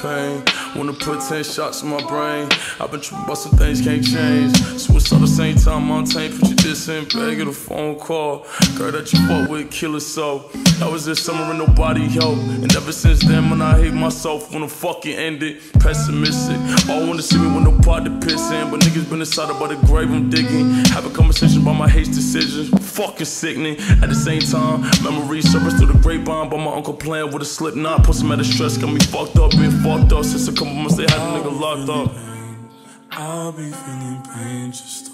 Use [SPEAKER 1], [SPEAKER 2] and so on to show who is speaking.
[SPEAKER 1] pain. Wanna put 10 shots in my brain. I've been tripping about some things can't change. Suicide the same time, I'm tame. Put your diss in, bag, get a phone call. Girl that you fought with, kill her so. That was this summer and nobody helped. And ever since then, when I hate myself, wanna fucking end it. Pessimistic. All wanna see me with no pot to piss in. But niggas been inside about the grave I'm digging. Have a conversation about my hate decisions. Fucking sickening. At the same time, memories surface through the grapevine. But my uncle playing with a slip knot. Put some out of stress, got me fucked up, been fucked up. Since a couple months they had a nigga locked up.
[SPEAKER 2] I'll be feeling pain just